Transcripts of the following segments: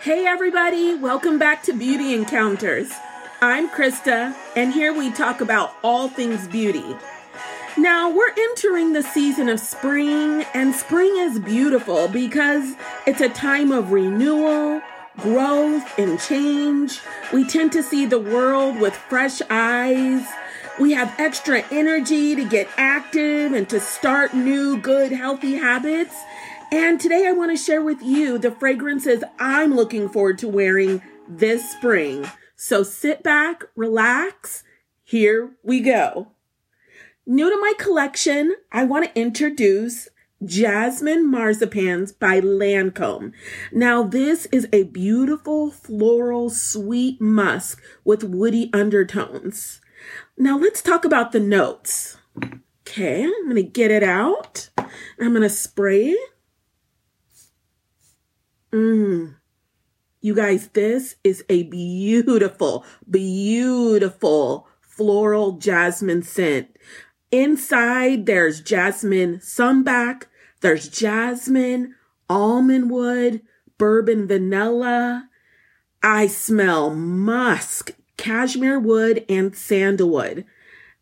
Hey, everybody, welcome back to Beauty Encounterz. I'm Krista, and here we talk about all things beauty. Now, we're entering the season of spring, and spring is beautiful because it's a time of renewal, growth, and change. We tend to see the world with fresh eyes. We have extra energy to get active and to start new, good, healthy habits. And today I want to share with you the fragrances I'm looking forward to wearing this spring. So sit back, relax. Here we go. New to my collection, I want to introduce Jasmine Marzipans by Lancome. Now, this is a beautiful floral sweet musk with woody undertones. Now, let's talk about the notes. Okay, I'm going to get it out. I'm going to spray. Mmm. You guys, this is a beautiful, beautiful floral jasmine scent. Inside, there's jasmine sambac, there's jasmine, almond wood, bourbon vanilla. I smell musk, cashmere wood, and sandalwood.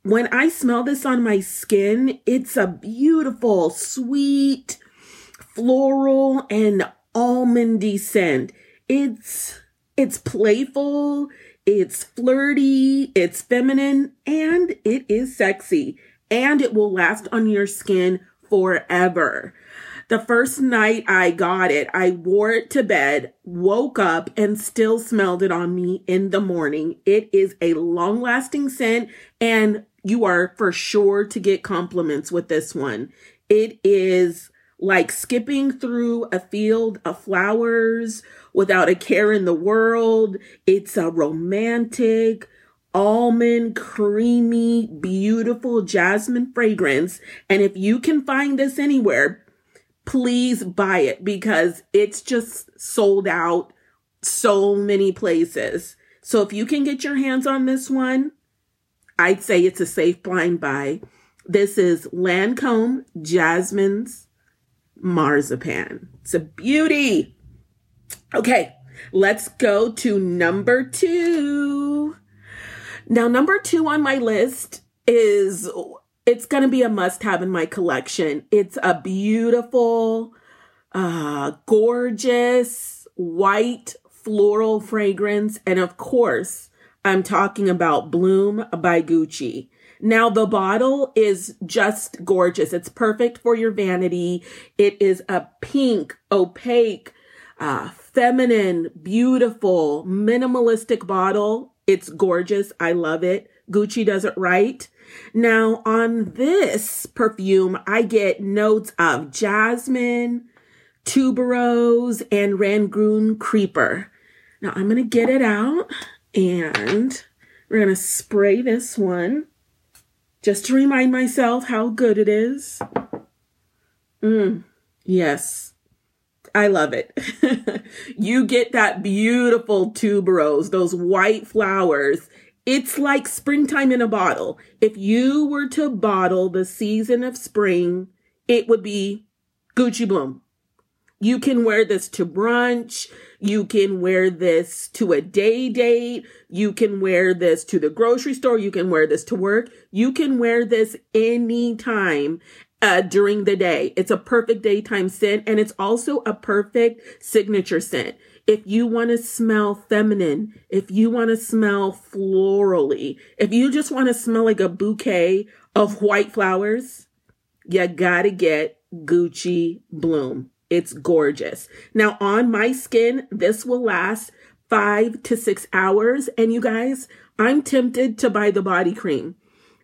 When I smell this on my skin, it's a beautiful, sweet, floral, and almondy scent. It's it's playful, it's flirty, it's feminine, and it is sexy. And it will last on your skin forever. The first night I got it, I wore it to bed, woke up, and still smelled it on me in the morning. It is a long lasting scent, and you are for sure to get compliments with this one. It is like skipping through a field of flowers without a care in the world. It's a romantic, almond, creamy, beautiful jasmine fragrance. And if you can find this anywhere, please buy it because it's just sold out so many places. So if you can get your hands on this one, I'd say it's a safe blind buy. This is Lancome Jasmine's marzipan. It's a beauty. Okay, let's go to number two. Now, number two on my list is it's going to be a must have in my collection. It's a beautiful, uh, gorgeous white floral fragrance. And of course, I'm talking about Bloom by Gucci. Now the bottle is just gorgeous. It's perfect for your vanity. It is a pink, opaque, uh, feminine, beautiful, minimalistic bottle. It's gorgeous. I love it. Gucci does it right. Now on this perfume, I get notes of jasmine, tuberose, and rangoon creeper. Now I'm going to get it out and we're going to spray this one just to remind myself how good it is. Mm, yes, I love it. you get that beautiful tuberose, those white flowers. It's like springtime in a bottle. If you were to bottle the season of spring, it would be Gucci Bloom. You can wear this to brunch. You can wear this to a day date. You can wear this to the grocery store. You can wear this to work. You can wear this anytime uh, during the day. It's a perfect daytime scent and it's also a perfect signature scent. If you want to smell feminine, if you want to smell florally, if you just want to smell like a bouquet of white flowers, you gotta get Gucci Bloom. It's gorgeous. Now on my skin, this will last five to six hours. And you guys, I'm tempted to buy the body cream.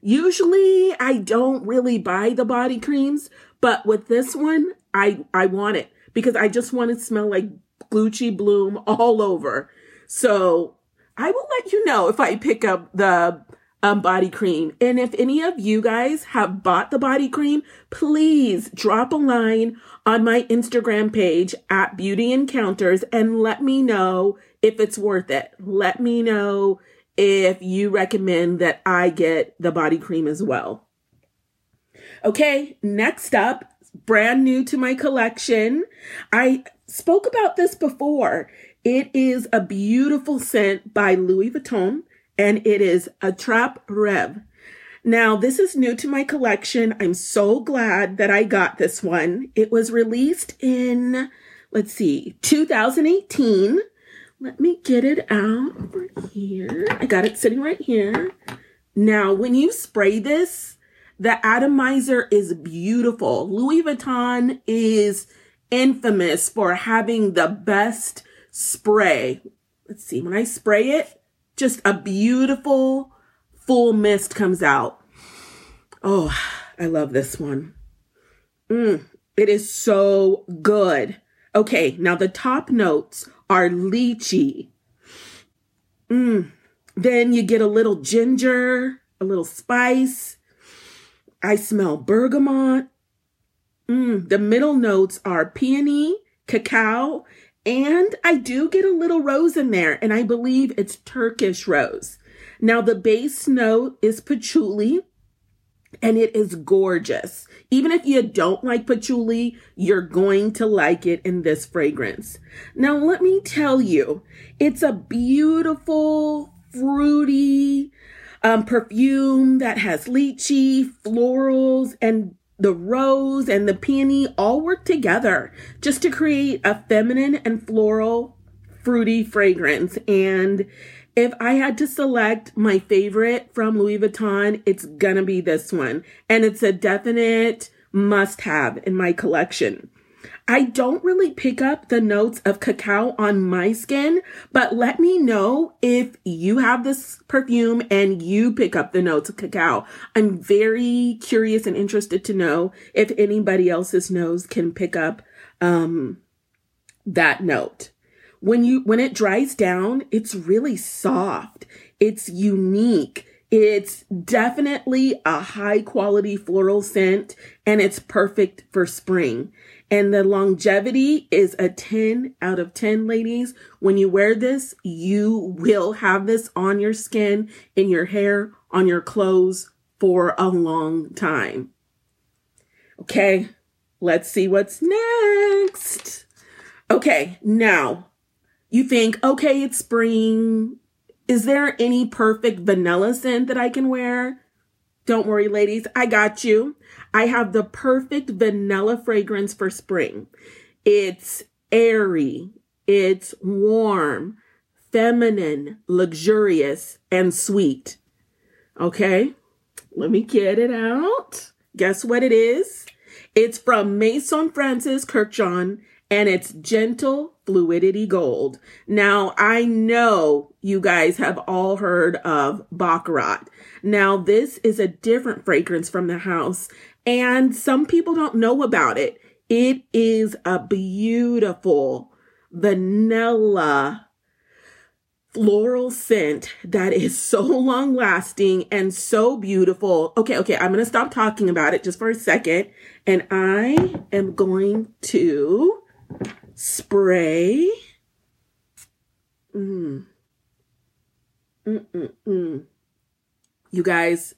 Usually I don't really buy the body creams, but with this one, I, I want it because I just want to smell like Gucci Bloom all over. So I will let you know if I pick up the um, body cream. And if any of you guys have bought the body cream, please drop a line on my Instagram page at Beauty Encounterz and let me know if it's worth it. Let me know if you recommend that I get the body cream as well. Okay, next up, brand new to my collection. I spoke about this before. It is a beautiful scent by Louis Vuitton and it is Attrape-Rêves. Now, this is new to my collection. I'm so glad that I got this one. It was released in, let's see, 2018. Let me get it out over here. I got it sitting right here. Now, when you spray this, the atomizer is beautiful. Louis Vuitton is infamous for having the best spray. Let's see, when I spray it, just a beautiful full mist comes out. Oh, I love this one. Mm, it is so good. Okay, now the top notes are lychee. Mm, then you get a little ginger, a little spice. I smell bergamot. Mm, the middle notes are peony, cacao, and I do get a little rose in there, and I believe it's Turkish rose. Now, the base note is patchouli and it is gorgeous. Even if you don't like patchouli, you're going to like it in this fragrance. Now, let me tell you, it's a beautiful, fruity um, perfume that has lychee, florals, and the rose and the peony all work together just to create a feminine and floral, fruity fragrance. And if I had to select my favorite from Louis Vuitton, it's gonna be this one. And it's a definite must have in my collection. I don't really pick up the notes of cacao on my skin, but let me know if you have this perfume and you pick up the notes of cacao. I'm very curious and interested to know if anybody else's nose can pick up um, that note when you when it dries down, it's really soft. It's unique. It's definitely a high quality floral scent and it's perfect for spring. And the longevity is a 10 out of 10, ladies. When you wear this, you will have this on your skin, in your hair, on your clothes for a long time. Okay, let's see what's next. Okay, now you think, okay, it's spring. Is there any perfect vanilla scent that I can wear? Don't worry, ladies. I got you. I have the perfect vanilla fragrance for spring. It's airy. It's warm, feminine, luxurious, and sweet. Okay. Let me get it out. Guess what it is? It's from Maison Francis Kurkdjian and it's gentle fluidity gold. Now, I know you guys have all heard of Baccarat. Now, this is a different fragrance from the house, and some people don't know about it. It is a beautiful vanilla floral scent that is so long lasting and so beautiful. Okay, okay, I'm going to stop talking about it just for a second and I am going to spray. Mm. Mm-mm-mm. You guys,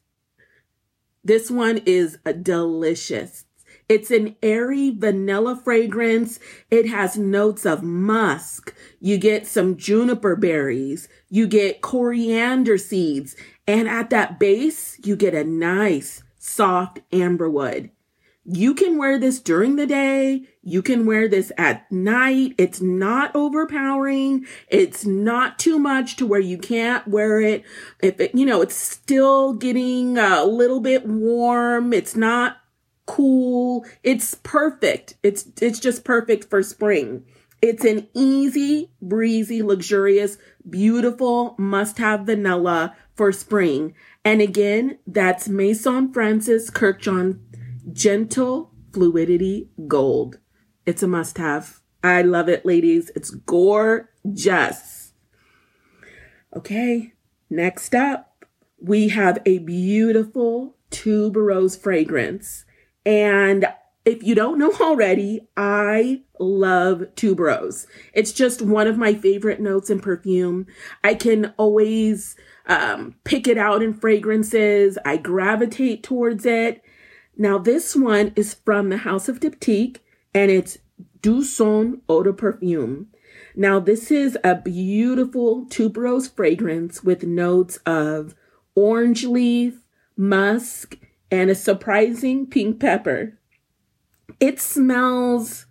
this one is uh, delicious. It's an airy vanilla fragrance. It has notes of musk. You get some juniper berries. You get coriander seeds. And at that base, you get a nice soft amberwood. You can wear this during the day. You can wear this at night. It's not overpowering. It's not too much to where you can't wear it. If it, you know, it's still getting a little bit warm. It's not cool. It's perfect. It's, it's just perfect for spring. It's an easy, breezy, luxurious, beautiful must have vanilla for spring. And again, that's Maison Francis Kurkdjian Gentle Fluidity Gold. It's a must have. I love it, ladies. It's gorgeous. Okay, next up, we have a beautiful tuberose fragrance. And if you don't know already, I love tuberose. It's just one of my favorite notes in perfume. I can always um, pick it out in fragrances. I gravitate towards it. Now, this one is from the House of Diptyque and it's Do Son Eau de Perfume. Now, this is a beautiful tuberose fragrance with notes of orange leaf, musk, and a surprising pink pepper. It smells,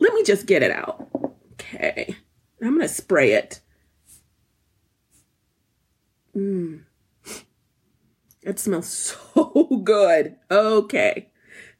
let me just get it out. Okay, I'm to spray it. Mmm. It smells so good. Okay.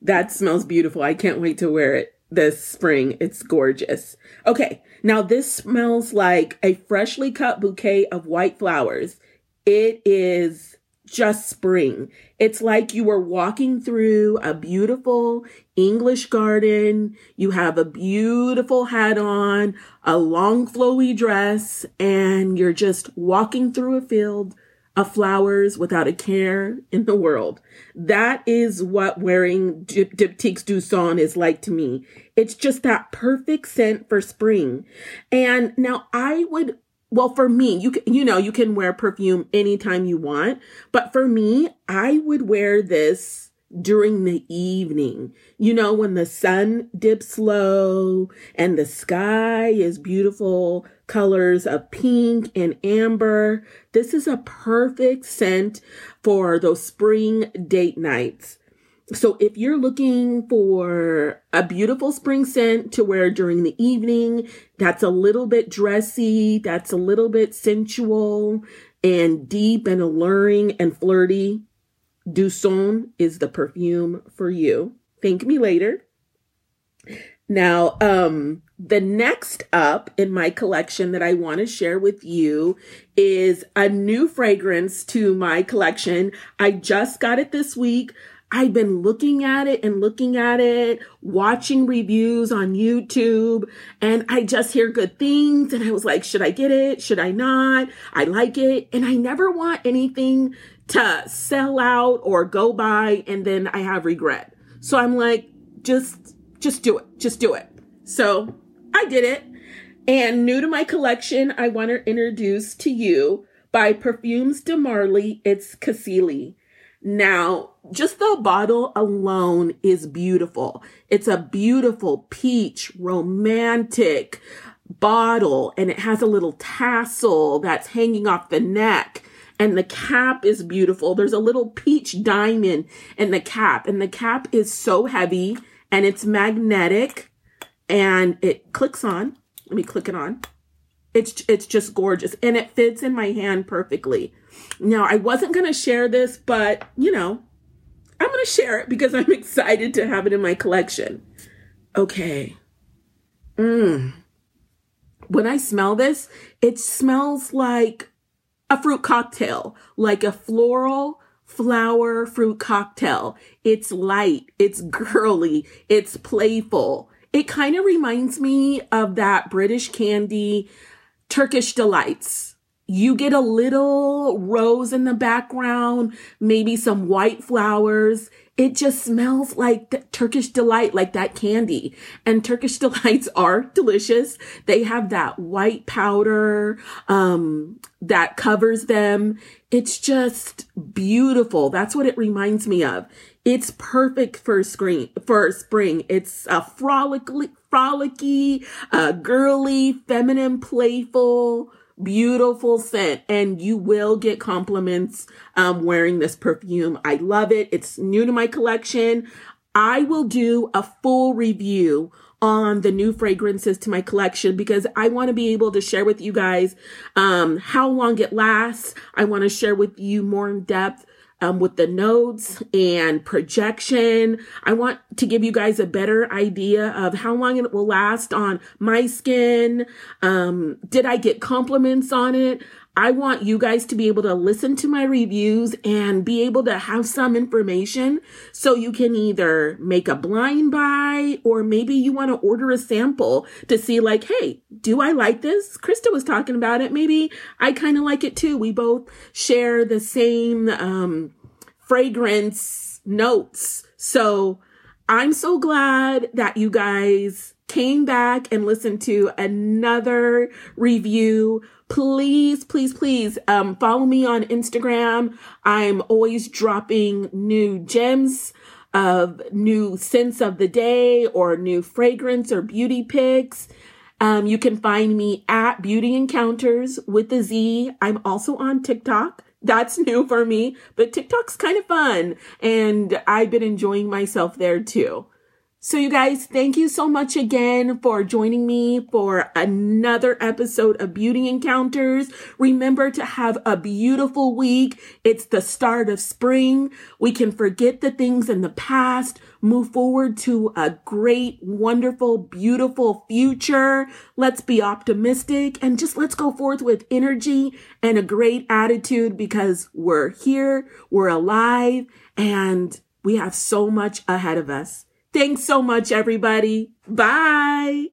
That smells beautiful. I can't wait to wear it this spring. It's gorgeous. Okay. Now this smells like a freshly cut bouquet of white flowers. It is just spring. It's like you were walking through a beautiful English garden. You have a beautiful hat on, a long flowy dress, and you're just walking through a field of flowers without a care in the world. That is what wearing Diptyque's Do Son is like to me. It's just that perfect scent for spring. And now I would well for me you can, you know you can wear perfume anytime you want but for me i would wear this during the evening. You know when the sun dips low and the sky is beautiful colors of pink and amber this is a perfect scent for those spring date nights. So if you're looking for a beautiful spring scent to wear during the evening, that's a little bit dressy, that's a little bit sensual and deep and alluring and flirty, Do Son is the perfume for you. Thank me later. Now, um, the next up in my collection that I want to share with you is a new fragrance to my collection. I just got it this week. I've been looking at it and looking at it, watching reviews on YouTube, and I just hear good things. And I was like, should I get it? Should I not? I like it. And I never want anything to sell out or go by and then I have regret. So I'm like, just, just do it. Just do it. So I did it. And new to my collection, I want to introduce to you by Parfums de Marly, it's Cassili. Now, just the bottle alone is beautiful. It's a beautiful peach, romantic bottle, and it has a little tassel that's hanging off the neck. And the cap is beautiful. There's a little peach diamond in the cap, and the cap is so heavy and it's magnetic and it clicks on. Let me click it on. It's it's just gorgeous and it fits in my hand perfectly. Now, I wasn't going to share this, but you know, I'm going to share it because I'm excited to have it in my collection. Okay. Mmm. When I smell this, it smells like a fruit cocktail, like a floral flower fruit cocktail. It's light, it's girly, it's playful. It kind of reminds me of that British candy Turkish delights you get a little rose in the background, maybe some white flowers. It just smells like Turkish delight, like that candy. And Turkish delights are delicious. They have that white powder, um, that covers them. It's just beautiful. That's what it reminds me of. It's perfect for screen for spring. It's a frolicky, frolicky, uh, girly, feminine, playful, beautiful scent and you will get compliments um, wearing this perfume. I love it. It's new to my collection. I will do a full review on the new fragrances to my collection because I want to be able to share with you guys um, how long it lasts. I want to share with you more in depth um, with the notes and projection. I want to give you guys a better idea of how long it will last on my skin. Um, did I get compliments on it? I want you guys to be able to listen to my reviews and be able to have some information so you can either make a blind buy or maybe you want to order a sample to see like, hey, do I like this? Krista was talking about it. Maybe I kind of like it too. We both share the same um, fragrance notes. So I'm so glad that you guys came back and listened to another review please, please, please um, follow me on Instagram. I'm always dropping new gems of new scents of the day or new fragrance or beauty picks. Um, you can find me at Beauty Encounterz with the Z. I'm also on TikTok. That's new for me, but TikTok's kind of fun and I've been enjoying myself there too. So you guys, thank you so much again for joining me for another episode of Beauty Encounterz. Remember to have a beautiful week. It's the start of spring. We can forget the things in the past, move forward to a great, wonderful, beautiful future. Let's be optimistic and just let's go forth with energy and a great attitude because we're here, we're alive, and we have so much ahead of us. Thanks so much, everybody. Bye.